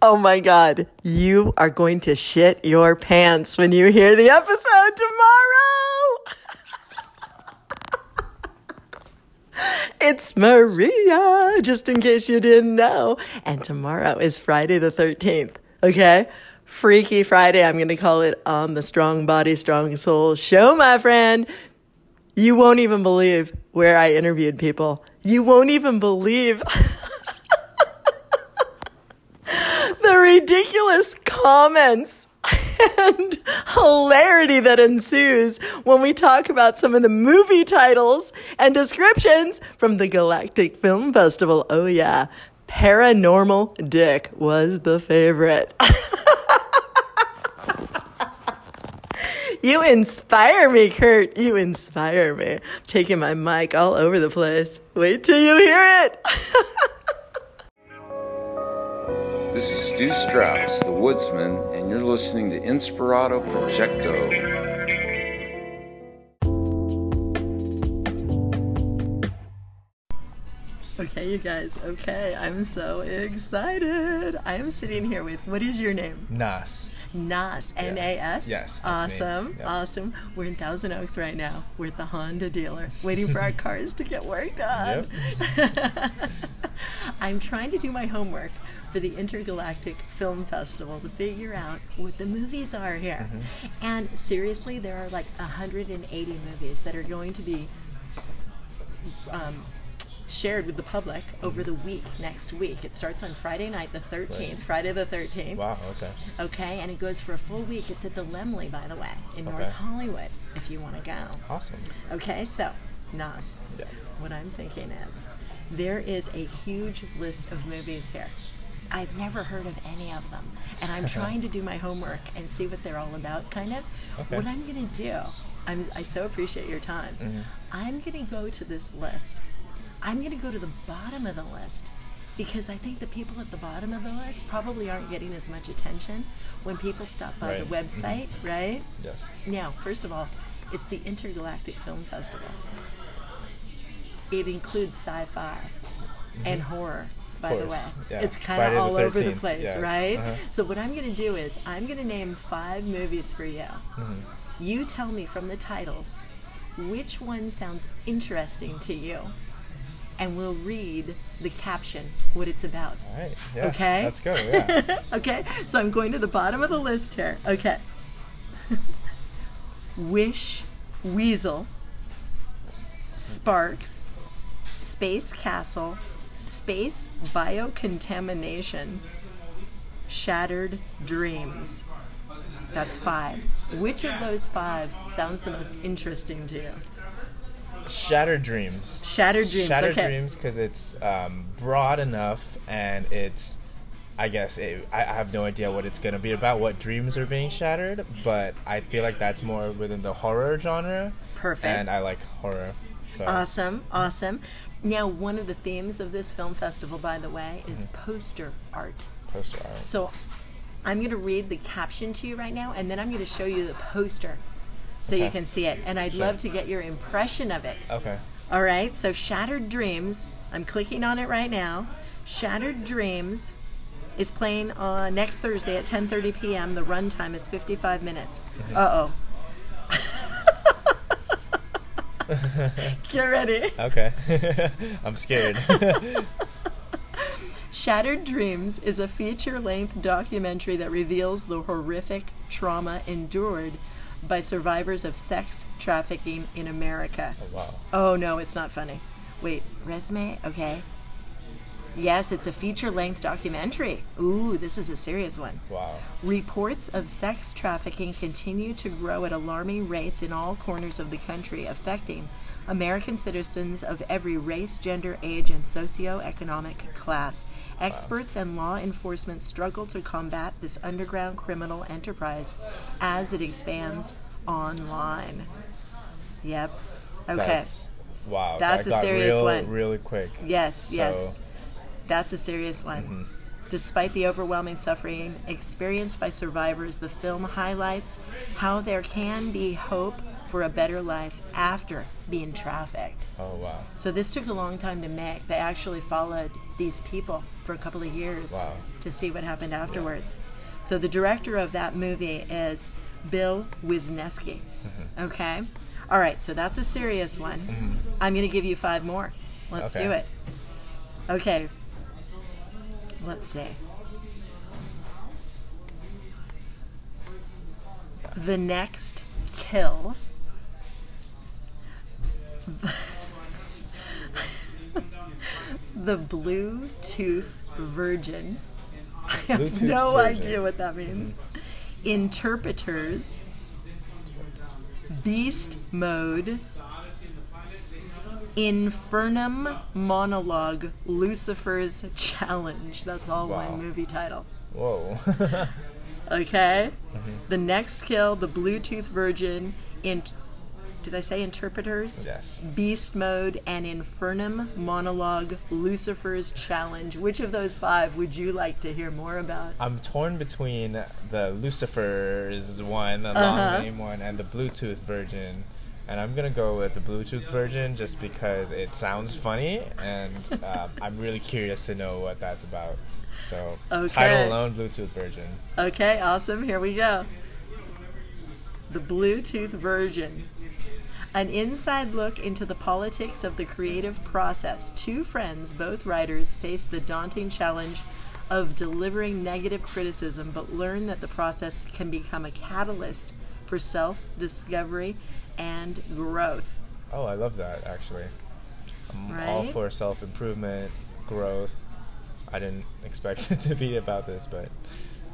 Oh my God, you are going to shit your pants when you hear the episode tomorrow. it's Maria, just in case you didn't know. And tomorrow is Friday the 13th, okay? Freaky Friday, I'm going to call it on the Strong Body, Strong Soul show, my friend. You won't even believe where I interviewed people. You won't even believe. the ridiculous comments and hilarity that ensues when we talk about some of the movie titles and descriptions from the Galactic Film Festival. Oh, yeah. Paranormal Dick was the favorite. you inspire me, Kurt. You inspire me. taking my mic all over the place. Wait till you hear it. This is Stu Strauss, the woodsman, and you're listening to Inspirato Projecto. Okay, you guys. Okay, I'm so excited. I am sitting here with what is your name? Nas. Nas, N A S. Yes, that's me. Awesome, Yep. awesome. We're in Thousand Oaks right now. We're at the Honda dealer, waiting for our cars to get worked on. I'm trying to do my homework for the Intergalactic Film Festival to figure out what the movies are here. Mm-hmm. And seriously, there are like 180 movies that are going to be um, shared with the public over the week next week. It starts on Friday night, the 13th, Friday the 13th. Wow. Okay. Okay, and it goes for a full week. It's at the Laemmle, by the way, in North Hollywood, if you want to go. Awesome. Okay, so, Nas, Yeah. what I'm thinking is there is a huge list of movies here. I've never heard of any of them, and I'm trying to do my homework and see what they're all about, kind of. Okay. What I'm going to do, I'm, I so appreciate your time. Mm-hmm. I'm going to go to this list. I'm going to go to the bottom of the list because I think the people at the bottom of the list probably aren't getting as much attention when people stop by the Right. Mm-hmm. website, right? Yes. Now, first of all, it's the Intergalactic Film Festival. It includes sci-fi and horror. By the way, Mm-hmm. yeah. it's kind of Friday the all over the place, yes, right? uh-huh. So what I'm going to do is I'm going to name five movies for you. Mm-hmm. You tell me from the titles which one sounds interesting to you, and we'll read the caption, what it's about. All right. Yeah. Okay. Let's go. Yeah. Okay, so I'm going to the bottom of the list here. Okay. Wish, Weasel, Sparks, Space Castle, Space Biocontamination, Shattered Dreams. That's five. Which of those five sounds the most interesting to you? Shattered Dreams. Shattered Dreams. Shattered okay. Dreams because it's um, broad enough and it's. I guess it, I I have no idea what it's gonna be about, what dreams are being shattered, but I feel like that's more within the horror genre, Perfect. and I like horror. So Awesome, awesome. Now, one of the themes of this film festival, by the way, is Mm-hmm. poster art. poster art. So I'm going to read the caption to you right now, and then I'm going to show you the poster so you can see it. And I'd Sure. love to get your impression of it. Okay. All right, so Shattered Dreams, I'm clicking on it right now. Shattered Dreams is playing on next Thursday at 10:30 p.m. The runtime is 55 minutes. Mm-hmm. Uh-oh. Get ready. Okay. I'm scared. Shattered Dreams is a feature length documentary that reveals the horrific trauma endured by survivors of sex trafficking in America. Oh, wow. Oh no, it's not funny. Wait, resume? Okay. Yes, it's a feature length documentary. Ooh, this is a serious one. Wow. Reports of sex trafficking continue to grow at alarming rates in all corners of the country, affecting American citizens of every race, gender, age, and socioeconomic class. Experts and law enforcement struggle to combat this underground criminal enterprise as it expands online. Yep. Okay. That's, wow. That's that a serious real, one. Really quick. Yes, So- yes. That's a serious one. Despite the overwhelming suffering experienced by survivors, the film highlights how there can be hope for a better life after being trafficked. Oh wow. So this took a long time to make. They actually followed these people for a couple of years Wow. to see what happened afterwards. So the director of that movie is Bill Wisniewski. Mm-hmm. Okay? All right, so that's a serious one. I'm going to give you five more. Let's Okay. do it. Okay. Let's see. The next kill. the Bluetooth Virgin. I have Bluetooth no Virgin. idea what that means. Interpreters. Beast Mode. Infernum Monologue Lucifer's Challenge. That's all Wow. one movie title. Whoa. Okay? Mm-hmm. The next kill, the Bluetooth Virgin, in did I say interpreters? yes. Beast Mode and Infernum Monologue Lucifer's Challenge. Which of those five would you like to hear more about? I'm torn between the Lucifer's one, the Uh-huh. long name one, and the Bluetooth version. And I'm gonna go with the Bluetooth version just because it sounds funny, and um, I'm really curious to know what that's about. So, Okay. title alone, Bluetooth version. Okay, awesome. Here we go. The Bluetooth version. An inside look into the politics of the creative process. Two friends, both writers, face the daunting challenge of delivering negative criticism, but learn that the process can become a catalyst for self discovery and growth. Oh, I love that actually. I'm all Right? for self improvement, growth. I didn't expect it to be about this, but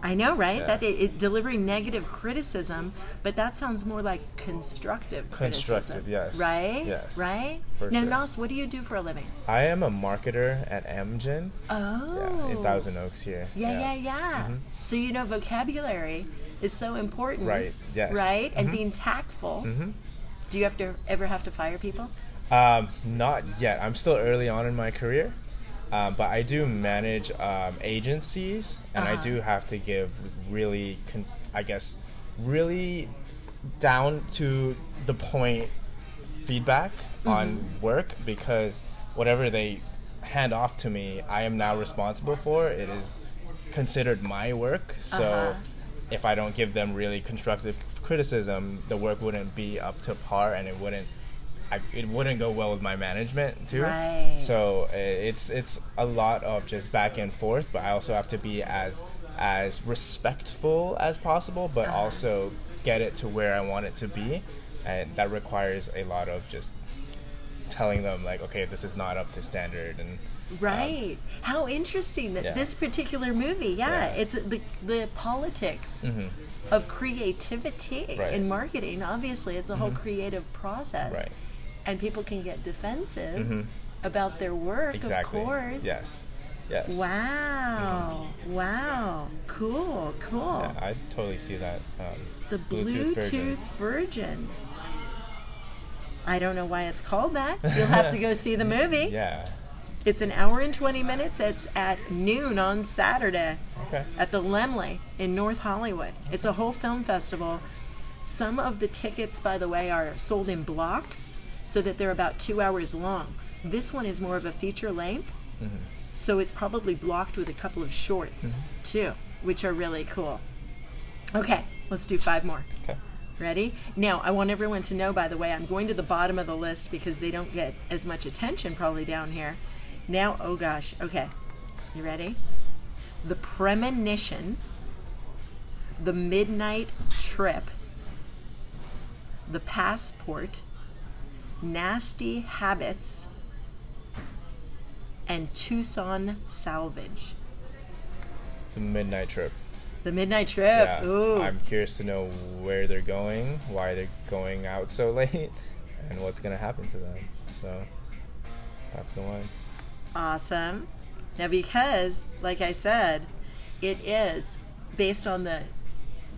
I know, right? Yeah. That it, it delivering negative criticism, but that sounds more like constructive. Constructive, criticism, yes. Right. Yes, Right. for now, sure. Nas, what do you do for a living? I am a marketer at Amgen. Oh. Yeah, in Thousand Oaks here. Yeah, yeah, yeah. So you know, vocabulary is so important. Right, yes. Right, and being tactful. Mm-hmm. Do you have to ever have to fire people? Um, not yet. I'm still early on in my career, um, but I do manage um, agencies, and I Uh-huh. do have to give really, con- I guess, really down to the point feedback on work because whatever they hand off to me, I am now responsible for. It is considered my work, so Uh-huh. If I don't give them really constructive criticism, the work wouldn't be up to par, and it wouldn't. I, it wouldn't go well with my management too. Right. So it's it's a lot of just back and forth, but I also have to be as as respectful as possible, but Uh-huh. also get it to where I want it to be, and that requires a lot of just telling them like, okay, this is not up to standard, and Right. How interesting that yeah. this particular movie, yeah, Yeah. Mm-hmm. it's the the politics of creativity Right. in marketing. Obviously, it's a whole creative process, Right. and people can get defensive about their work. exactly. Of course. Yes. Yes. Wow. Wow. Cool. Cool. Yeah, I totally see that. Um, The Bluetooth, version. Virgin. I don't know why it's called that. You'll have to go see the movie. Yeah. It's an hour and 20 minutes. It's at noon on Saturday Okay. at the Laemmle in North Hollywood. It's a whole film festival. Some of the tickets, by the way, are sold in blocks so that they're about two hours long. This one is more of a feature length, mm-hmm. so it's probably blocked with a couple of shorts mm-hmm. too, which are really cool. Okay, let's do five more. Okay. Ready? Now, I want everyone to know, by the way, I'm going to the bottom of the list because they don't get as much attention probably down here. Now, oh gosh, okay. You ready? The Premonition, The Midnight Trip, The Passport, Nasty Habits, and Tucson Salvage. The midnight trip. The Midnight Trip. Yeah. Ooh. I'm curious to know where they're going, why they're going out so late, and what's gonna happen to them. So that's the one. Awesome. Now, because, like I said, it is based on the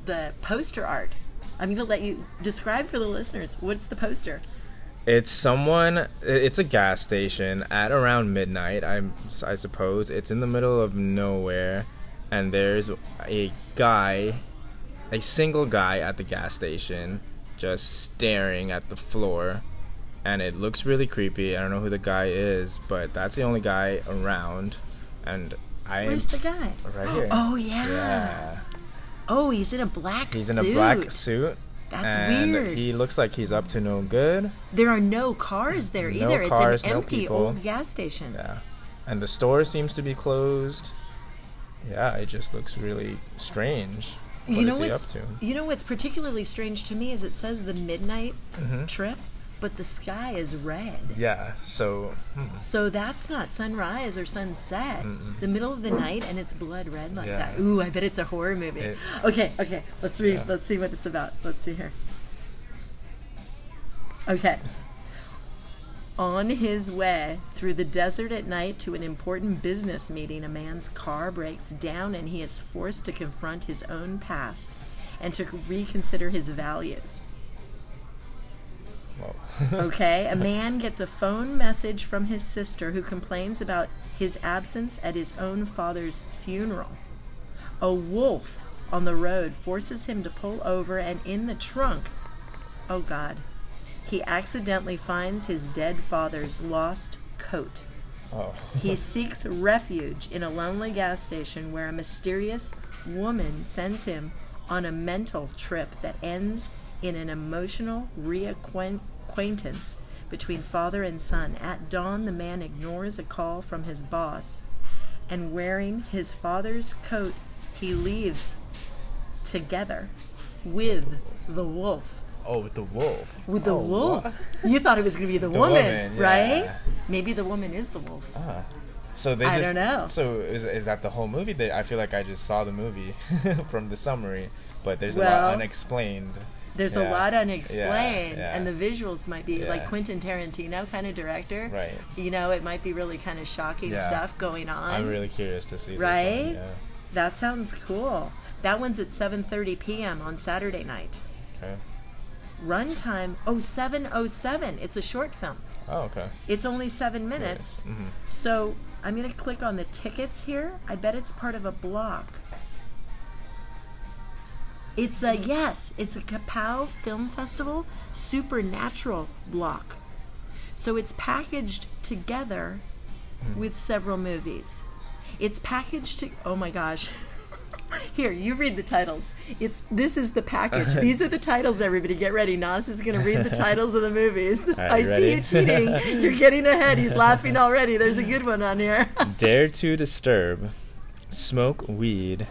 the poster art. I'm going to let you describe for the listeners what's the poster. It's someone. It's a gas station at around midnight. I'm. I suppose it's in the middle of nowhere, and there's a guy, a single guy at the gas station, just staring at the floor. And it looks really creepy. I don't know who the guy is, but that's the only guy around. And I Where's the guy? right here. Oh yeah. Yeah. Oh, he's in a black He's suit. in a black suit. That's and weird. He looks like he's up to no good. There are no cars there No either. cars, it's an empty people. old gas station. Yeah. And the store seems to be closed. Yeah, it just looks really strange. What you know is he up what's to? you know what's particularly strange to me is it says the midnight Mm-hmm. trip, but the sky is red. Yeah, so hmm, So that's not sunrise or sunset. The middle of the night and it's blood red like Yeah. that. Ooh, I bet it's a horror movie. It- okay, okay. Let's read. Yeah. Let's see what it's about. Let's see here. Okay. On his way through the desert at night to an important business meeting, a man's car breaks down and he is forced to confront his own past and to reconsider his values. Okay, a man gets a phone message from his sister who complains about his absence at his own father's funeral. A wolf on the road forces him to pull over, and in the trunk, oh God, he accidentally finds his dead father's lost coat. oh, He seeks refuge in a lonely gas station where a mysterious woman sends him on a mental trip that ends in an emotional reacquaintance between father and son. At dawn, the man ignores a call from his boss and wearing his father's coat, he leaves together with the wolf. oh, with the wolf. With the Oh, wolf. what? You thought it was going to be the, The woman, woman, right? Maybe the woman is the wolf. Ah. So they I just don't know. So is, is that the whole movie? That I feel like I just saw the movie from the summary, but there's a lot unexplained. There's a lot unexplained, Yeah, yeah. and the visuals might be like Yeah. Quentin Tarantino kind of director. Right. You know, it might be really kind of shocking Yeah. stuff going on. I'm really curious to see. This Right? one, yeah. that sounds cool. That one's at 7:30 p.m. on Saturday night. Okay. Runtime oh 707. It's a short film. Oh, okay. It's only seven minutes. Mm-hmm. So I'm gonna click on the tickets here. I bet it's part of a block. It's a yes, it's a Kapow Film Festival Supernatural block. So it's packaged together hmm. with several movies. It's packaged to oh my gosh. Here, you read the titles. It's this is the package. These are the titles. Everybody, get ready. Nas is going to read the titles of the movies. right, I you see you cheating. You're getting ahead. He's laughing already. There's a good one on here. Dare to disturb, smoke weed,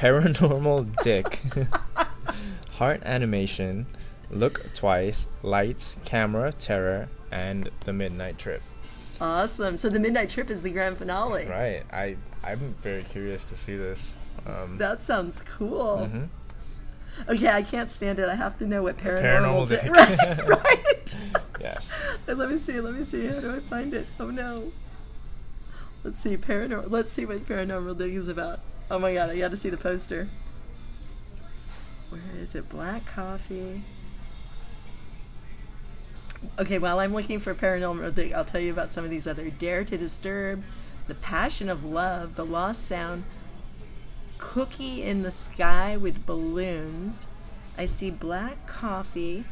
paranormal dick, heart animation, look twice, lights, camera, terror, and the midnight trip. awesome. So the Midnight Trip is the grand finale. Right. I I'm very curious to see this. Um, That sounds cool. mhm. Okay, I can't stand it. I have to know what Paranormal paranormal, dick. dick. Right, right. Yes. let me see. Let me see. How do I find it? Oh no. Let's see. Paranormal. Let's see what paranormal dick is about. Oh my god! I got to see the poster. Where is it? Black coffee. Okay, while I'm looking for paranormal I'll tell you about some of these other. Dare to disturb, the passion of love, the lost sound, cookie in the sky with balloons. I see black coffee,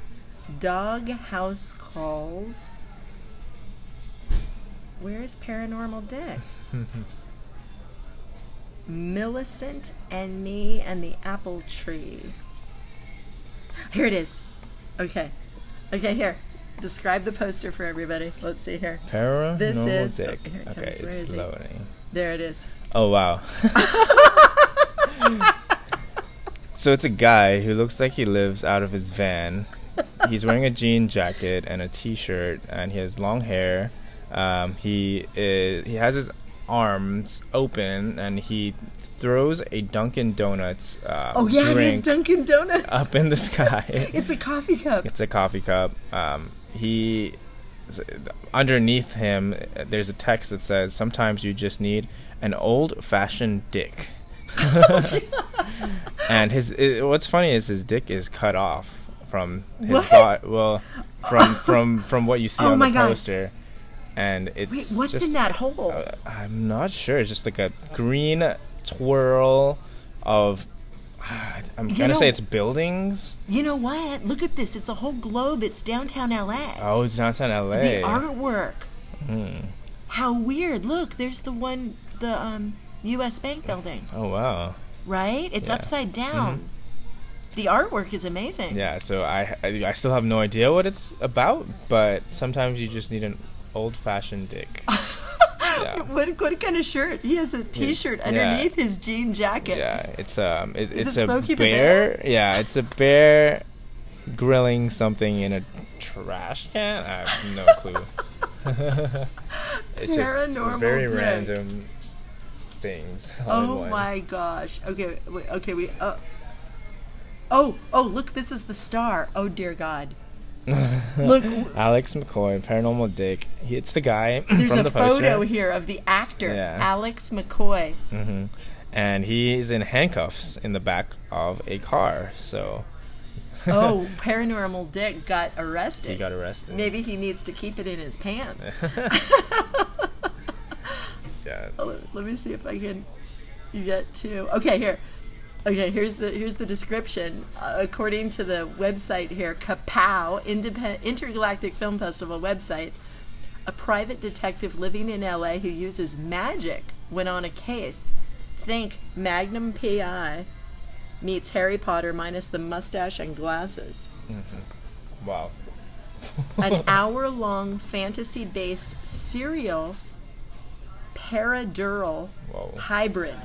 dog house calls. Where's Paranormal Dick? Millicent and me and the apple tree. Here it is. Okay. Okay, here. Describe the poster for everybody. Let's see here. Paranormal This is- dick. oh, it okay. It's loading. There it is. Oh wow. so it's a guy who looks like he lives out of his van. He's wearing a jean jacket and a t-shirt, and he has long hair. Um, he is, he has his arms open, and he throws a Dunkin' Donuts uh, Oh yeah, it is Dunkin' Donuts. up in the sky. It's a coffee cup. It's a coffee cup. Um, he underneath him, there's a text that says, "Sometimes you just need an old-fashioned dick." and his it, what's funny is his dick is cut off from his body. Well, from from from what you see Oh on the God. And it's Wait, what's just, in that hole? uh, I'm not sure. It's just like a green twirl of I'm You gonna know- say it's buildings. You know what? Look at this. It's a whole globe. It's downtown LA. Oh, it's downtown LA. the artwork. Hmm. How weird. Look, there's the one, the um, U.S. Bank building, Oh wow. right? It's Yeah. upside down. The artwork is amazing. Yeah. So I, I I still have no idea what it's about, but sometimes you just need an old-fashioned dick. yeah. What, what kind of shirt? He has a T-shirt Yeah. underneath his jean jacket. Yeah, it's um, it, it's it a the bear. Yeah, it's a bear grilling something in a trash can. I have no clue. it's just very dick. random things. Oh my gosh. Okay. Wait, okay. We. Uh, oh. Oh. Look. This is the star. Oh dear God. look. Alex McCoy, paranormal dick. He, it's the guy There's from a the poster. photo here of the actor Yeah. Alex McCoy. hmm And he's in handcuffs in the back of a car. So Oh, paranormal Dick got arrested. he got arrested. Maybe he needs to keep it in his pants. Yeah. Oh, let, let me see if I can get to. Okay, here. Okay, here's the here's the description. Uh, according to the website here, Kapow Independ- Intergalactic Film Festival website, a private detective living in LA who uses magic when on a case. Think Magnum PI meets Harry Potter minus the mustache and glasses. Mhm. Wow. An hour long fantasy based serial paradural Whoa. hybrid.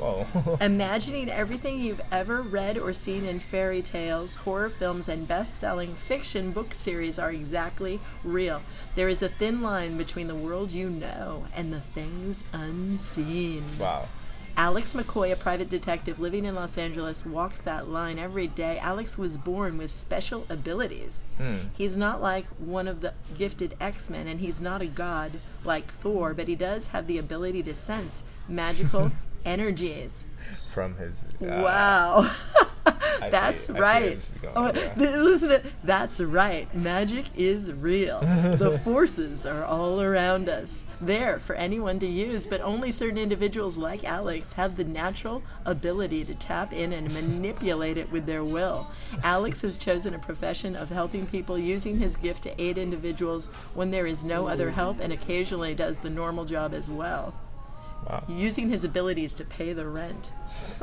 Whoa. Imagining everything you've ever read or seen in fairy tales, horror films, and best selling fiction book series are exactly real. There is a thin line between the world you know and the things unseen. wow. Alex McCoy, a private detective living in Los Angeles, walks that line every day. Alex was born with special abilities. Hmm. He's not like one of the gifted X Men, and he's not a god like Thor, but he does have the ability to sense magical energies. From his. Uh, Wow. That's see- I see where right. going, Oh, yeah. th- listen to That's right. Magic is real. the forces are all around us, there for anyone to use, but only certain individuals like Alex have the natural ability to tap in and manipulate it with their will. Alex has chosen a profession of helping people using his gift to aid individuals when there is no other help and occasionally does the normal job as well. Wow. Using his abilities to pay the rent.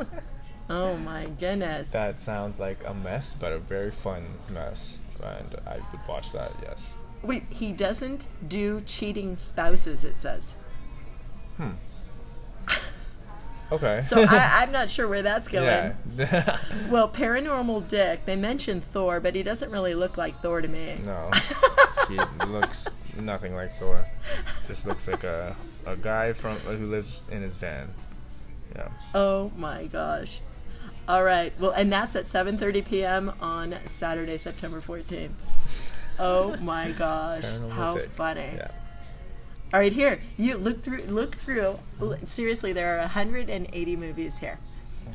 oh my goodness. That sounds like a mess, but a very fun mess. And I would watch that, yes. Wait, he doesn't do cheating spouses, it says. Hmm. Okay. So I, I'm not sure where that's going. yeah. Well, Paranormal Dick, they mentioned Thor, but he doesn't really look like Thor to me. no. he looks nothing like Thor. Just looks like a, a guy from uh, who lives in his van. Yeah. Oh my gosh. All right. Well, and that's at 7:30 p.m. on Saturday, September 14th. Oh my gosh. Paranormal How funny. Yeah. All right, here. You look through look through. Seriously, there are 180 movies here.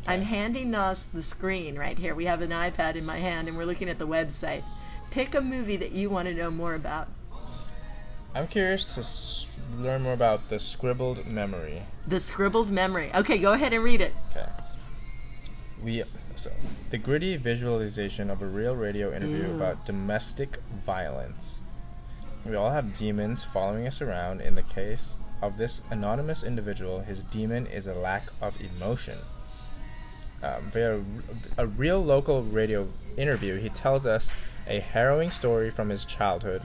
I'm handing Nas the screen right here. We have an iPad in my hand and we're looking at the website. Pick a movie that you want to know more about. I'm curious to s- learn more about the scribbled memory. The Scribbled Memory. Okay, go ahead and read it. Okay. We so the gritty visualization of a real radio interview about domestic violence. We all have demons following us around. In the case of this anonymous individual, his demon is a lack of emotion. Um, via a real local radio interview, he tells us a harrowing story from his childhood.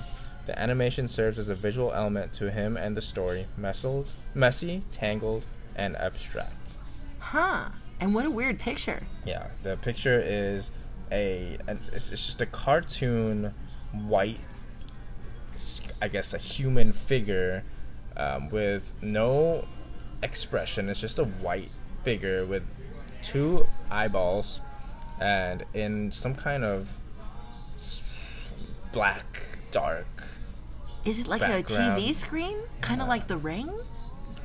The animation serves as a visual element to him and the story, messy, messy tangled, and abstract. Huh. And what a weird picture. Yeah, the picture is a, an, it's, it's just a cartoon white, I guess a human figure um, with no expression. It's just a white figure with two eyeballs and in some kind of black, dark, Is it like Background. a TV screen? Kind of like The Ring?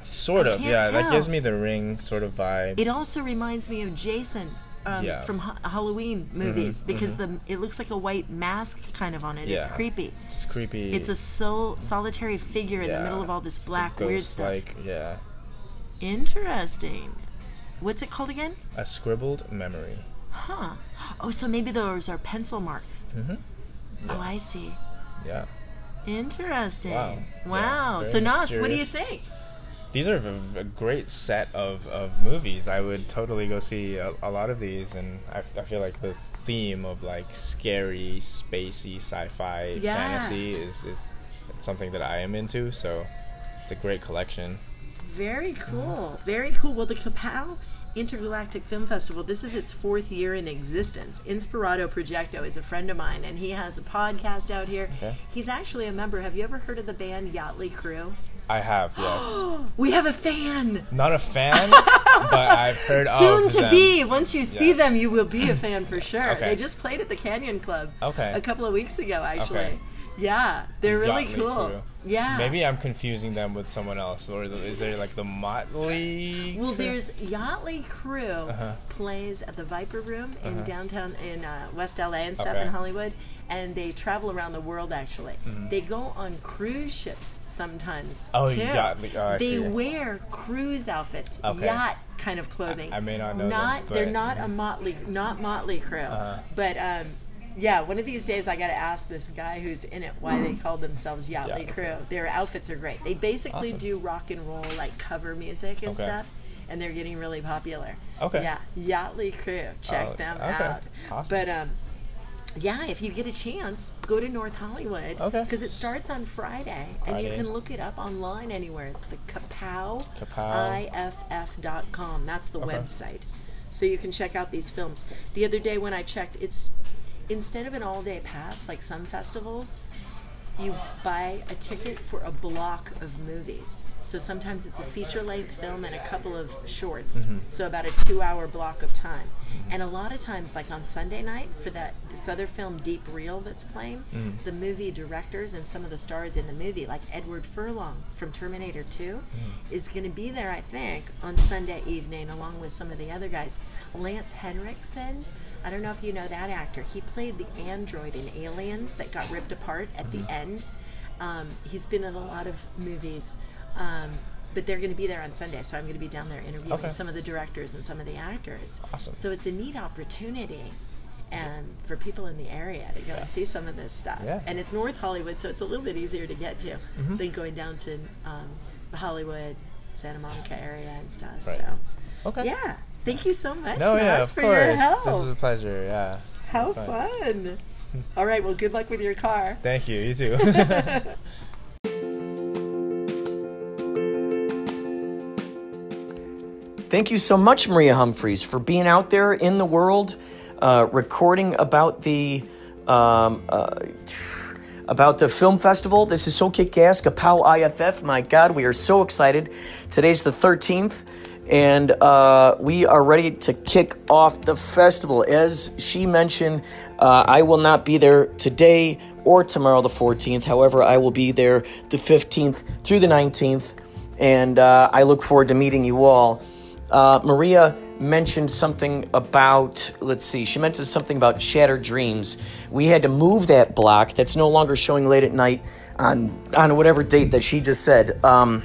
sort of. Yeah, that gives me the ring sort of vibe. It also reminds me of Jason um, Yeah. Mm-hmm, from ha- Halloween movies because the it looks like a white mask kind of on it. It's creepy. it's creepy. It's a sol- solitary figure in the middle of all this black weird stuff. like yeah. Interesting. What's it called again? A scribbled memory. Huh. Oh, so maybe those are pencil marks. Mm-hmm. Oh, I see. Yeah. Interesting. Wow. Wow. Yeah, so, Nas, what do you think? These are a, a great set of, of movies. I would totally go see a, a lot of these, and I, I feel like the theme of like scary, spacey, sci-fi Yeah. fantasy is is something that I am into. So it's a great collection. Very mm-hmm. cool. Very cool. Well, the Kapow Intergalactic Film Festival, this is its fourth year in existence. Inspirado Projecto is a friend of mine, and he has a podcast out here. Okay. He's actually a member. Have you ever heard of the band Yachtly Crew? I have yes, We have a fan. not a fan, but I've heard. Soon to them. be. Once you see them, you will be a fan for sure. Okay. They just played at the Canyon Club Okay. a couple of weeks ago, actually. Okay. Yeah, they're really cool. Crew. Yeah. Maybe I'm confusing them with someone else, or the, is there like the Motley? Well, there's Yachtly Crew Uh-huh. plays at the Viper Room in downtown in uh, West LA and stuff Okay. in Hollywood, and they travel around the world. Actually, they go on cruise ships sometimes. Mm-hmm. Oh, too. Yachtly- oh, I they wear cruise outfits, Okay. yacht kind of clothing. I may not know them, Not they're but- not a Motley, not Mötley Crüe, Uh-huh. but. um yeah, one of these days I got to ask this guy who's in it why they call themselves Yachtly Crew. Their outfits are great. They basically Awesome. do rock and roll like cover music and Okay. stuff, and they're getting really popular. Okay. Yeah, Yachtly Crew. Check Oh, them okay. out. Awesome. But um, yeah, if you get a chance, go to North Hollywood. Okay. Because it starts on Friday, and you can look it up online anywhere. It's the Kapow, Kapow. IFF.com. That's the Okay. website. So you can check out these films. The other day when I checked, it's instead of an all day pass like some festivals, you buy a ticket for a block of movies. So sometimes it's a feature length film and a couple of shorts. Mm-hmm. So about a two hour block of time. Mm-hmm. And a lot of times, like on Sunday night for that this other film Deep Reel that's playing, mm-hmm. the movie directors and some of the stars in the movie, like Edward Furlong from Terminator 2, is going to be there, I think, on Sunday evening along with some of the other guys. Lance Henriksen. I don't know if you know that actor. He played the android in Aliens that got ripped apart at the end. Um, he's been in a lot of movies, um, but they're going to be there on Sunday, so I'm going to be down there interviewing Okay. some of the directors and some of the actors. Awesome. So it's a neat opportunity. And for people in the area to go and see some of this stuff, Yeah. Mm-hmm. and it's North Hollywood, so it's a little bit easier to get to than going down to um, the Hollywood, Santa Monica area and stuff. Right. So, Okay. yeah, thank you so much, No, yeah, Nas, of for your course. help. This was a pleasure. Yeah. How Fun. fun! All right, well, good luck with your car. Thank you. You too. Thank you so much, Maria Humphreys, for being out there in the world, uh, recording about the um, uh, about the film festival. This is so kick ass, Kapow IFF. My God, we are so excited. Today's the 13th, and uh, we are ready to kick off the festival. As she mentioned, uh, I will not be there today or tomorrow, the 14th. However, I will be there the 15th through the 19th, and uh, I look forward to meeting you all. Uh, Maria mentioned something about, let's see, she mentioned something about Shattered Dreams. We had to move that block that's no longer showing late at night on, on whatever date that she just said. Um,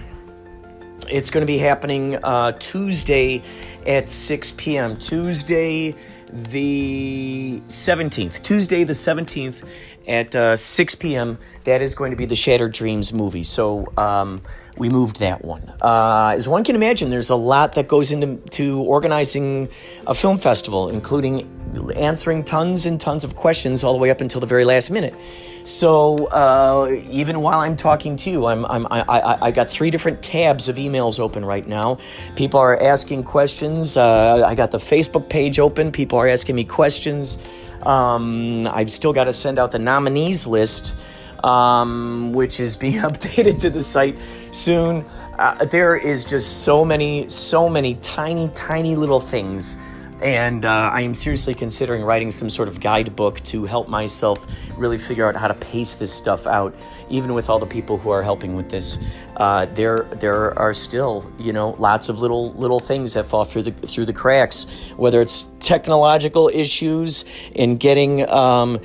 it's going to be happening uh, Tuesday at 6 p.m. Tuesday the 17th. Tuesday the 17th at uh, 6 p.m. That is going to be the Shattered Dreams movie. So um, we moved that one. Uh, as one can imagine, there's a lot that goes into to organizing a film festival, including answering tons and tons of questions all the way up until the very last minute. So uh, even while I'm talking to you, I'm, I'm, I, I, I got three different tabs of emails open right now. People are asking questions. Uh, I got the Facebook page open. People are asking me questions. Um, I've still got to send out the nominees list, um, which is being updated to the site soon. Uh, there is just so many, so many tiny, tiny little things and uh, I am seriously considering writing some sort of guidebook to help myself really figure out how to pace this stuff out. Even with all the people who are helping with this, uh, there there are still you know lots of little little things that fall through the through the cracks. Whether it's technological issues in getting um,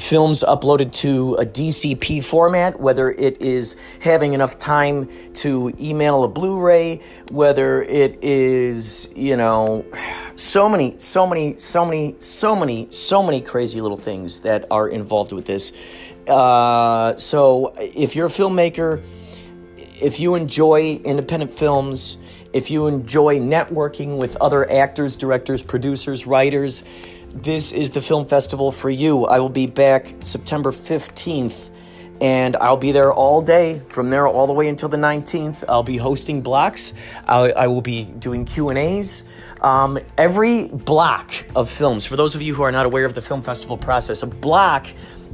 films uploaded to a DCP format, whether it is having enough time to email a Blu ray, whether it is, you know, so many, so many, so many, so many, so many crazy little things that are involved with this. Uh, so if you're a filmmaker, if you enjoy independent films, if you enjoy networking with other actors, directors, producers, writers, this is the film festival for you. I will be back September 15th and I'll be there all day from there all the way until the 19th. I'll be hosting blocks. I, I will be doing Q&As. Um, every block of films, for those of you who are not aware of the film festival process, a block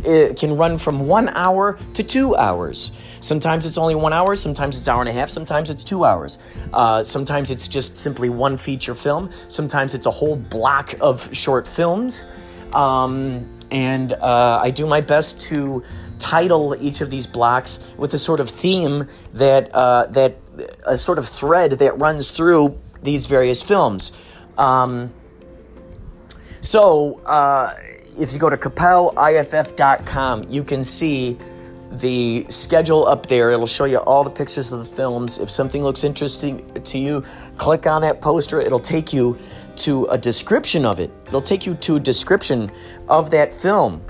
can run from one hour to two hours. Sometimes it's only one hour, sometimes it's hour and a half, sometimes it's two hours. Uh, sometimes it's just simply one feature film, sometimes it's a whole block of short films. Um, and uh, I do my best to title each of these blocks with a sort of theme that uh, that a sort of thread that runs through these various films. Um, so uh, if you go to kapowiff.com, you can see the schedule up there. It'll show you all the pictures of the films. If something looks interesting to you, click on that poster. It'll take you to a description of it. It'll take you to a description of that film.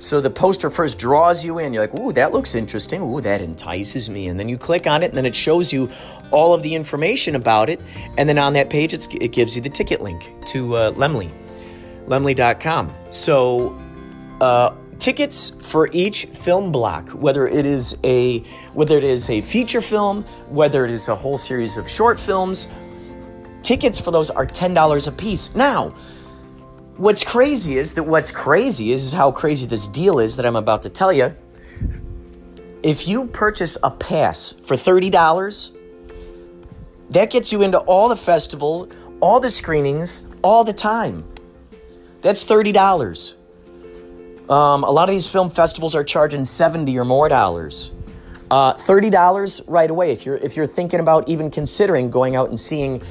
So the poster first draws you in. You're like, ooh, that looks interesting. Ooh, that entices me. And then you click on it, and then it shows you all of the information about it. And then on that page, it gives you the ticket link to uh, Laemmle, laemmle.com. So, uh, tickets for each film block, whether it is a whether it is a feature film, whether it is a whole series of short films, tickets for those are ten dollars a piece. Now, what's crazy is that what's crazy is how crazy this deal is that I'm about to tell you. If you purchase a pass for thirty dollars, that gets you into all the festival, all the screenings, all the time. That's thirty dollars. Um, a lot of these film festivals are charging seventy or more dollars. Uh, Thirty dollars right away if you're if you're thinking about even considering going out and seeing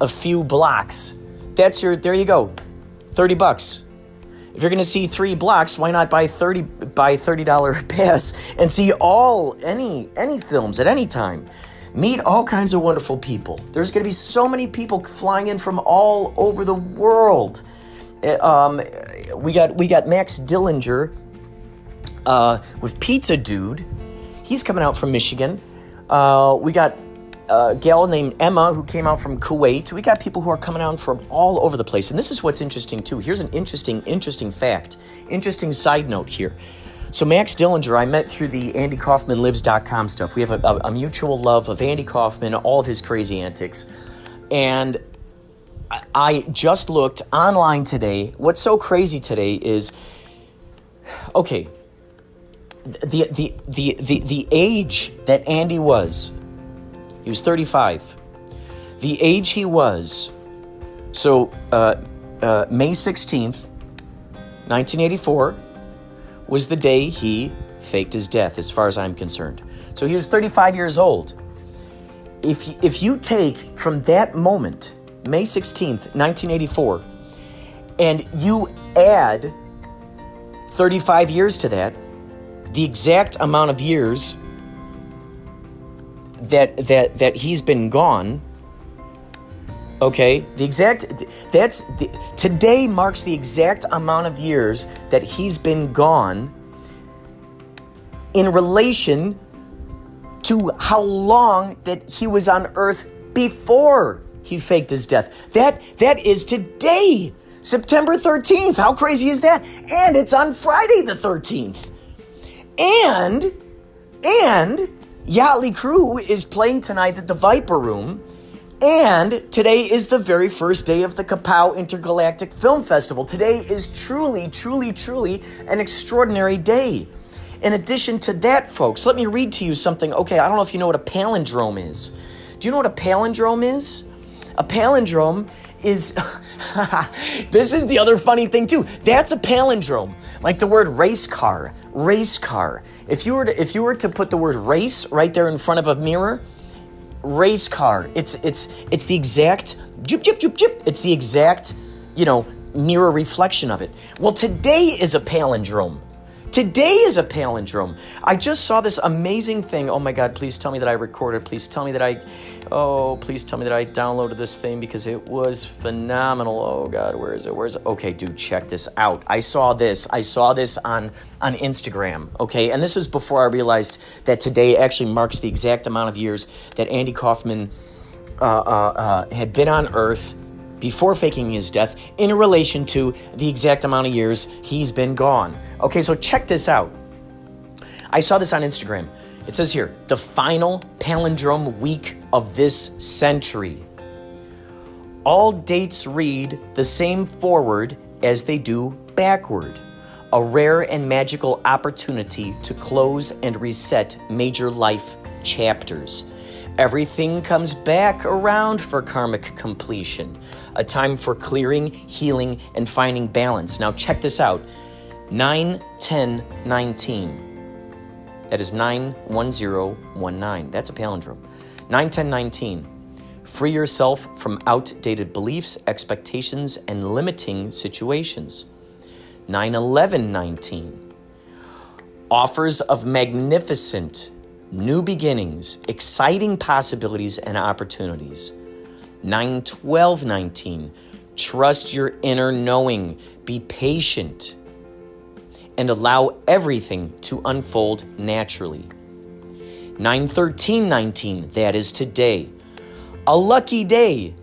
a few blocks. That's your there you go, thirty bucks. If you're going to see three blocks, why not buy thirty buy thirty dollar pass and see all any any films at any time? Meet all kinds of wonderful people. There's going to be so many people flying in from all over the world. Uh, um, we got we got Max Dillinger uh, with Pizza Dude. He's coming out from Michigan. Uh, we got a gal named Emma who came out from Kuwait. We got people who are coming out from all over the place. And this is what's interesting too. Here's an interesting, interesting fact. Interesting side note here. So Max Dillinger, I met through the AndyKaufmanLives.com stuff. We have a, a, a mutual love of Andy Kaufman, all of his crazy antics. And I just looked online today. What's so crazy today is okay, the the the the, the age that Andy was, he was 35. The age he was, so uh, uh, May 16th, 1984, was the day he faked his death, as far as I'm concerned. So he was 35 years old. If, if you take from that moment May 16th, 1984, and you add 35 years to that, the exact amount of years that that that he's been gone okay? The exact that's the, today marks the exact amount of years that he's been gone in relation to how long that he was on earth before he faked his death. That that is today, September 13th. How crazy is that? And it's on Friday the 13th. And and Yachtly Crew is playing tonight at the Viper Room. And today is the very first day of the Kapow Intergalactic Film Festival. Today is truly, truly, truly an extraordinary day. In addition to that, folks, let me read to you something. Okay, I don't know if you know what a palindrome is. Do you know what a palindrome is? A palindrome is this is the other funny thing too. That's a palindrome. Like the word race car, race car. If you were to if you were to put the word race right there in front of a mirror, race car. It's it's it's the exact jip jip jip jip. It's the exact, you know, mirror reflection of it. Well, today is a palindrome. Today is a palindrome. I just saw this amazing thing. Oh my God, please tell me that I recorded. Please tell me that I, oh, please tell me that I downloaded this thing because it was phenomenal. Oh God, where is it? Where is it? Okay, dude, check this out. I saw this. I saw this on, on Instagram, okay? And this was before I realized that today actually marks the exact amount of years that Andy Kaufman uh, uh, uh, had been on Earth before faking his death in relation to the exact amount of years he's been gone. Okay, so check this out. I saw this on Instagram. It says here the final palindrome week of this century. All dates read the same forward as they do backward. A rare and magical opportunity to close and reset major life chapters. Everything comes back around for karmic completion, a time for clearing, healing, and finding balance. Now, check this out 9 10 19. That is 91019. That's a palindrome. 9 10 19. Free yourself from outdated beliefs, expectations, and limiting situations. 9 11 19. Offers of magnificent new beginnings, exciting possibilities and opportunities. 9 12 19. Trust your inner knowing, be patient, and allow everything to unfold naturally. 91319, that is today. A lucky day.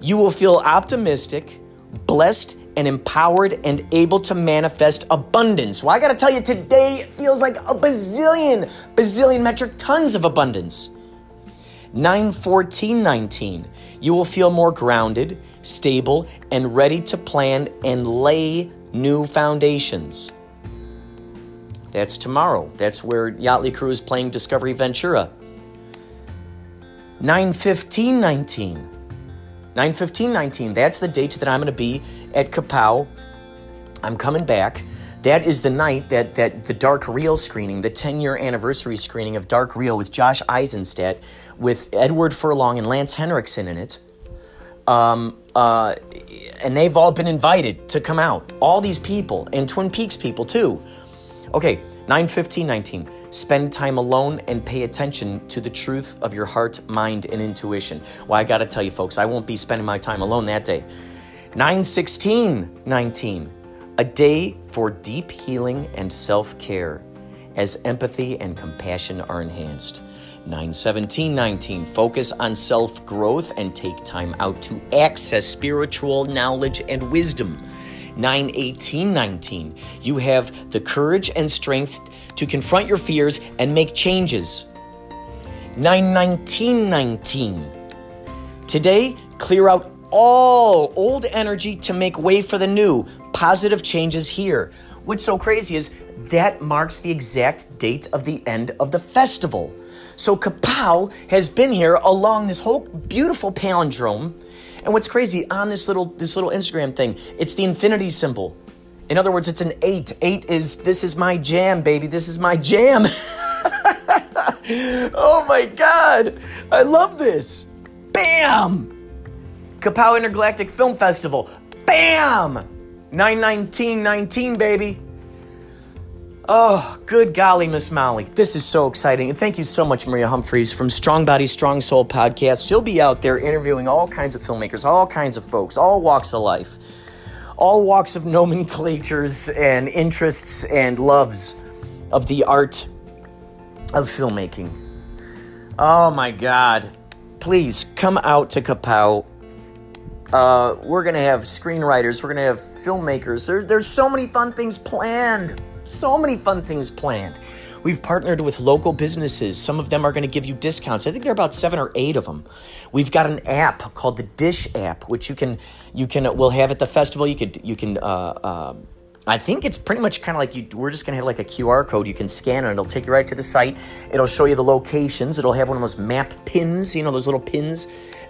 You will feel optimistic, blessed, and empowered and able to manifest abundance. Well, I gotta tell you, today feels like a bazillion, bazillion metric tons of abundance. 91419, You will feel more grounded, stable, and ready to plan and lay new foundations. That's tomorrow. That's where Yachtly Crew is playing Discovery Ventura. 9 15 19. 9 15 19. That's the date that I'm going to be at Kapow. I'm coming back. That is the night that, that the Dark Reel screening, the 10 year anniversary screening of Dark Reel with Josh Eisenstadt, with Edward Furlong and Lance Henriksen in it. Um, uh, and they've all been invited to come out. All these people, and Twin Peaks people too. Okay, 9 15 19. Spend time alone and pay attention to the truth of your heart, mind, and intuition. Well, I gotta tell you, folks, I won't be spending my time alone that day. 9 16 19. A day for deep healing and self care as empathy and compassion are enhanced. 9 17 19. Focus on self growth and take time out to access spiritual knowledge and wisdom. 9 18 19. You have the courage and strength to confront your fears and make changes. 9 19 19. Today, clear out all old energy to make way for the new. Positive changes here. What's so crazy is that marks the exact date of the end of the festival. So Kapow has been here along this whole beautiful palindrome. And what's crazy on this little this little Instagram thing, it's the infinity symbol. In other words, it's an eight. Eight is this is my jam, baby. This is my jam. oh my god. I love this. Bam! Kapow Intergalactic Film Festival. Bam! 91919, baby. Oh, good golly, Miss Molly. This is so exciting. And thank you so much, Maria Humphreys from Strong Body, Strong Soul podcast. She'll be out there interviewing all kinds of filmmakers, all kinds of folks, all walks of life, all walks of nomenclatures and interests and loves of the art of filmmaking. Oh my God. Please come out to Kapow uh, we're gonna have screenwriters. We're gonna have filmmakers. There, there's so many fun things planned. So many fun things planned. We've partnered with local businesses. Some of them are going to give you discounts. I think there are about seven or eight of them. We've got an app called the Dish app, which you can you can we'll have at the festival. You could you can. Uh, uh, I think it's pretty much kind of like you. We're just gonna have like a QR code you can scan and it'll take you right to the site. It'll show you the locations. It'll have one of those map pins. You know those little pins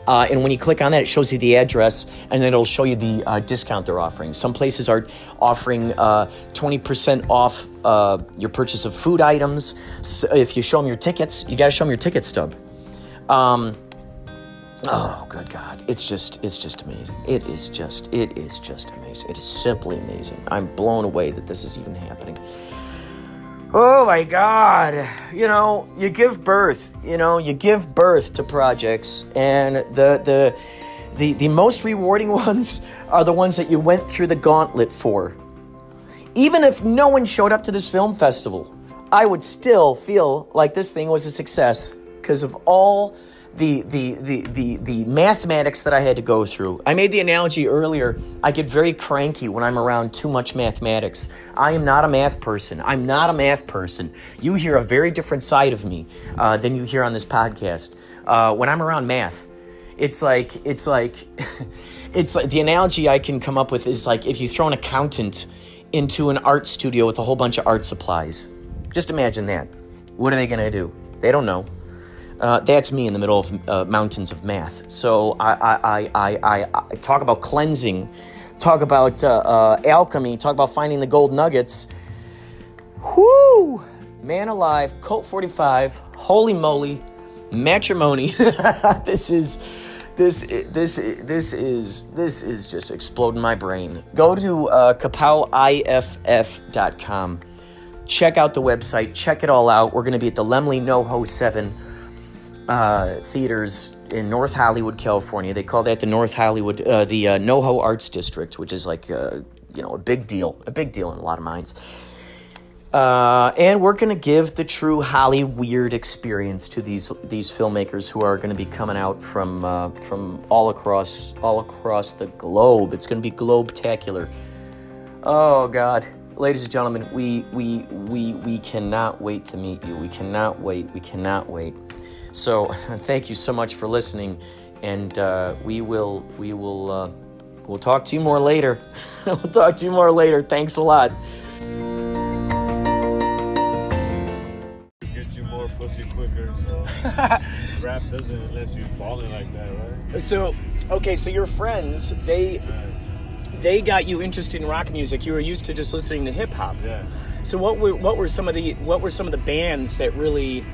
uh, and when you click on that, it shows you the address and then it'll show you the uh, discount they're offering. Some places are offering uh, 20% off uh, your purchase of food items. So if you show them your tickets, you got to show them your ticket stub. Um, oh, good God. It's just, it's just amazing. It is just, it is just amazing. It is simply amazing. I'm blown away that this is even happening. Oh my God. You know, you give birth, you know, you give birth to projects, and the, the, the, the most rewarding ones are the ones that you went through the gauntlet for. Even if no one showed up to this film festival, I would still feel like this thing was a success because of all the, the, the, the, the mathematics that I had to go through. I made the analogy earlier. I get very cranky when I'm around too much mathematics. I am not a math person. I'm not a math person. You hear a very different side of me uh, than you hear on this podcast. Uh, when I'm around math, it's like it's like it's like the analogy I can come up with is like if you throw an accountant into an art studio with a whole bunch of art supplies. Just imagine that. What are they going to do? They don't know. Uh, that's me in the middle of uh, mountains of math. So I, I, I, I, I talk about cleansing, talk about uh, uh, alchemy, talk about finding the gold nuggets. Whoo! Man alive, Colt 45, holy moly, matrimony. this is. This this this is this is just exploding my brain. Go to uh, kapowiff.com. Check out the website. Check it all out. We're going to be at the Laemmle NoHo Seven uh, theaters in North Hollywood, California. They call that the North Hollywood, uh, the uh, NoHo Arts District, which is like, uh, you know, a big deal, a big deal in a lot of minds. Uh, and we're going to give the true Holly weird experience to these these filmmakers who are going to be coming out from from all across all across the globe. It's going to be globe-tacular. Oh God, ladies and gentlemen, we we we we cannot wait to meet you. We cannot wait. We cannot wait. So thank you so much for listening, and uh, we will we will uh, we'll talk to you more later. we'll talk to you more later. Thanks a lot. Get you more pussy quicker. So rap doesn't unless you balling like that, right? So okay, so your friends they they got you interested in rock music. You were used to just listening to hip hop. Yeah. So what were what were some of the what were some of the bands that really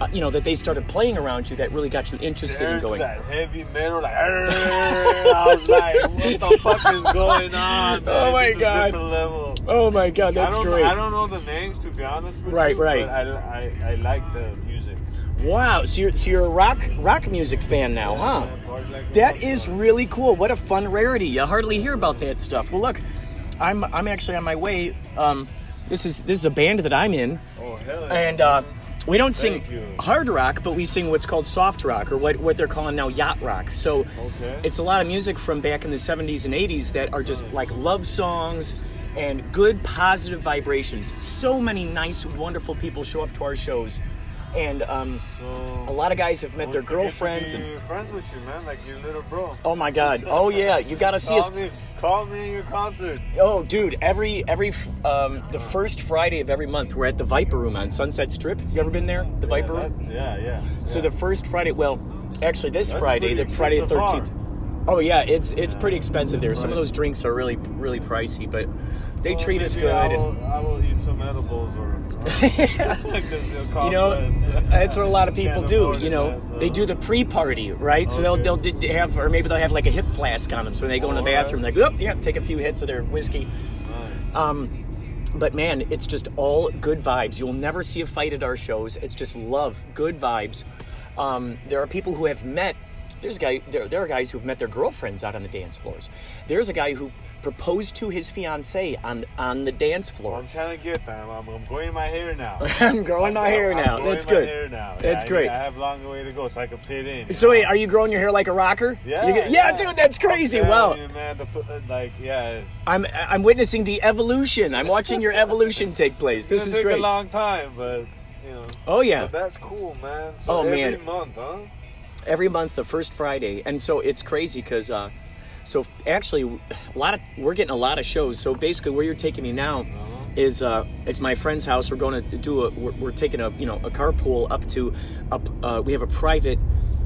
uh, you know that they started playing around you that really got you interested in going? that heavy metal, like I was like, what the fuck is going on? Man? Oh my This God. Oh my god, that's I great! I don't know the names to be honest with Right, you. right. But I, I, I like the music. Wow, so you're so you're a rock rock music fan now, huh? Party like That really cool. What a fun rarity. You hardly hear about that stuff. Well, look, I'm I'm actually on my way. Um, this is this is a band that I'm in, Oh hell yeah. and uh, we don't sing hard rock, but we sing what's called soft rock, or what what they're calling now yacht rock. So Okay. it's a lot of music from back in the 70s and 80s that are just like love songs and good positive vibrations. So many nice, wonderful people show up to our shows, and um, a lot of guys have met their girlfriends be and. friends with you, man, like your little bro. Oh my God! Oh yeah, you gotta see us. Call me, in your concert. Oh, dude! Every every um, the first Friday of every month, we're at the Viper Room on Sunset Strip. You ever been there? The Viper Room. that- yeah, yeah. So yeah. the first Friday, well, actually this That's Friday, the Friday the thirteenth. Oh yeah, it's it's pretty expensive there. Some of those drinks are really really pricey, but they Well, treat us good. I and- will, I will eat some edibles or. You know, less. that's what a lot of people do. You know, man. they do the pre-party, right? So they'll they'll have, or maybe they'll have like a hip flask on them. So when they go in the right. bathroom, they go, oh, yeah, take a few hits of their whiskey. Nice. Um, but man, it's just all good vibes. You'll never see a fight at our shows. It's just love, good vibes. Um, there are people who have met. There's a guy. There, there are guys who've met their girlfriends out on the dance floors. There's a guy who proposed to his fiancee on on the dance floor. I'm trying to get that. I'm, I'm growing my hair now. I'm growing my hair I'm now. That's good. Now. That's Yeah, I- great. I have a long way to go, so I can fit in. So wait, are you growing your hair like a rocker? Yeah, get- yeah, dude, that's crazy. Yeah, wow, man. The, uh, like, yeah. I'm I'm witnessing the evolution. I'm watching your evolution take place. This is great. a long time, but you know. Oh yeah. But that's cool, man. So Oh, every man. month, huh? every month the first friday and so it's crazy because uh, so actually a lot of we're getting a lot of shows so basically where you're taking me now is uh, it's my friend's house we're going to do a we're, we're taking a you know a carpool up to up uh, we have a private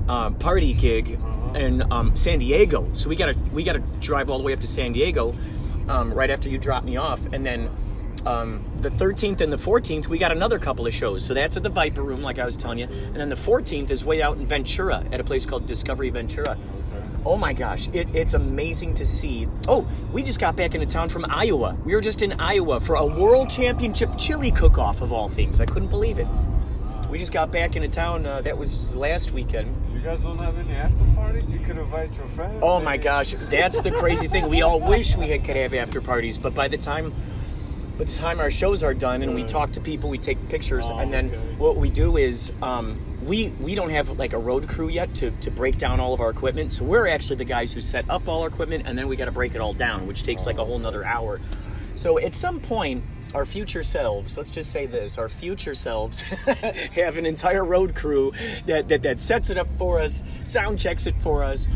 um, party gig in um, san diego so we gotta we gotta drive all the way up to san diego um, right after you drop me off and then um, the 13th and the 14th, we got another couple of shows. So that's at the Viper Room, like I was telling you. And then the 14th is way out in Ventura at a place called Discovery Ventura. Oh my gosh, it, it's amazing to see. Oh, we just got back into town from Iowa. We were just in Iowa for a world championship chili cook off, of all things. I couldn't believe it. We just got back into town. Uh, that was last weekend. You guys don't have any after parties? You could invite your friends. Oh my gosh, that's the crazy thing. We all wish we had, could have after parties, but by the time by the time our shows are done and we talk to people, we take pictures, Oh, and then okay. what we do is um, we we don't have like a road crew yet to, to break down all of our equipment. So we're actually the guys who set up all our equipment, and then we got to break it all down, which takes like a whole nother hour. So at some point, our future selves, let's just say this, our future selves have an entire road crew that, that, that sets it up for us, sound checks it for us,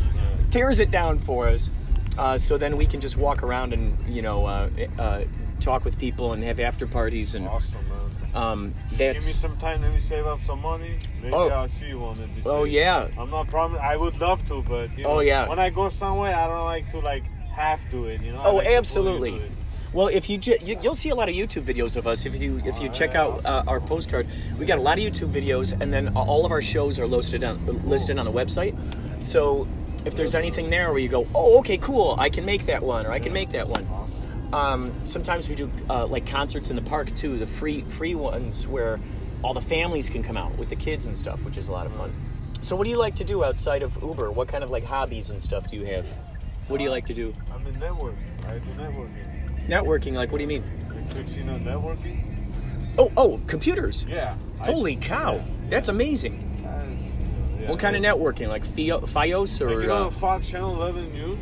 tears it down for us. Uh, so then we can just walk around and, you know, uh, uh, talk with people and have after parties. And Awesome. Um, Give me some time. Let me save up some money. Maybe Oh. I'll see you one of these Oh, days. yeah. I'm not promising. I would love to, but you know, Oh, yeah. When I go somewhere, I don't like to like half do it. You know. Oh, like absolutely. Well, if you, ju- you you'll see a lot of YouTube videos of us if you if you check out uh, our postcard. We got a lot of YouTube videos, and then all of our shows are listed on listed on the website. So if there's anything there where you go, oh, okay, cool, I can make that one, or I can make that one. Um, sometimes we do uh, like concerts in the park too, the free free ones where all the families can come out with the kids and stuff, which is a lot of fun. So, what do you like to do outside of Uber? What kind of like hobbies and stuff do you have? What do you like to do? I'm in networking. I do networking. Networking, like what do you mean? Like on networking. Oh, oh, computers. Yeah. I- Holy cow, that's amazing. I- yeah, What kind of networking? Like Fio- FiOS Like, or? you know uh, Fox Channel 11 News?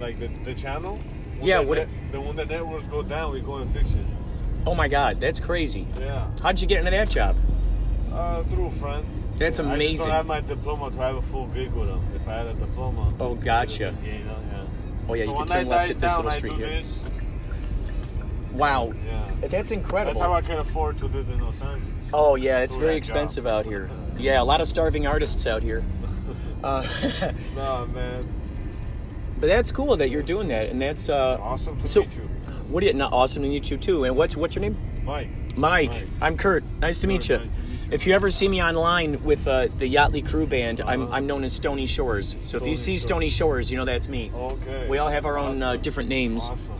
Like the, the channel? Yeah, net- it- the when the networks go down, we go and fix it. oh my God, that's crazy. Yeah. How'd you get into that job? Uh, through a friend. That's I just amazing. don't have my diploma to have a full gig with them. If I had a diploma. Oh, gotcha. Yeah, you know, yeah. Oh yeah, so you can turn left at this down, little street here. this. Wow, Yeah. that's incredible. That's how I can afford to live in Los Angeles. Oh yeah, it's very that job. expensive out here. Yeah, a lot of starving artists out here. Uh, No, man. But that's cool that you're doing that, and that's uh, Awesome to So- meet you. what do you? Not awesome to meet you too. And what's what's your name? Mike. Mike. Mike. I'm Kurt. Nice to meet you. Kurt, nice to meet you. If you ever see me online with uh, the Yachtly Crew Band, I'm, Uh-huh. I'm known as Stony Shores. So if you see Stony Shores, you know that's me. Okay. We all have our own uh, different names. Awesome.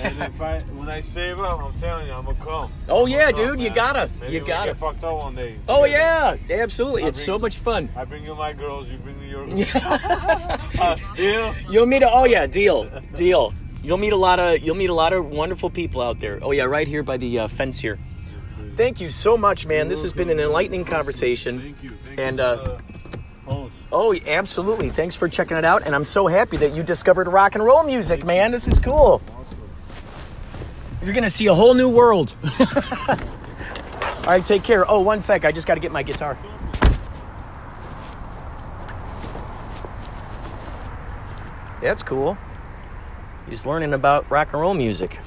and if I when I save up, I'm telling you, I'm gonna come. Oh, I'm yeah, come, dude, you gotta. Maybe You gotta. Get fucked up one day. Oh yeah, absolutely. I It's so much fun. I bring you my girls, you bring me your girls. uh, deal? You'll meet a oh yeah, deal, deal. You'll meet a lot of you'll meet a lot of wonderful people out there. Oh yeah, right here by the uh, fence here. Thank you so much, man. This has been an enlightening conversation. Thank you. Thank And, uh, host. Oh, absolutely. Thanks for checking it out. And I'm so happy that you discovered rock and roll music, man. This is cool. You're going to see a whole new world. All right, take care. Oh, one sec. I just got to get my guitar. That's cool. He's learning about rock and roll music.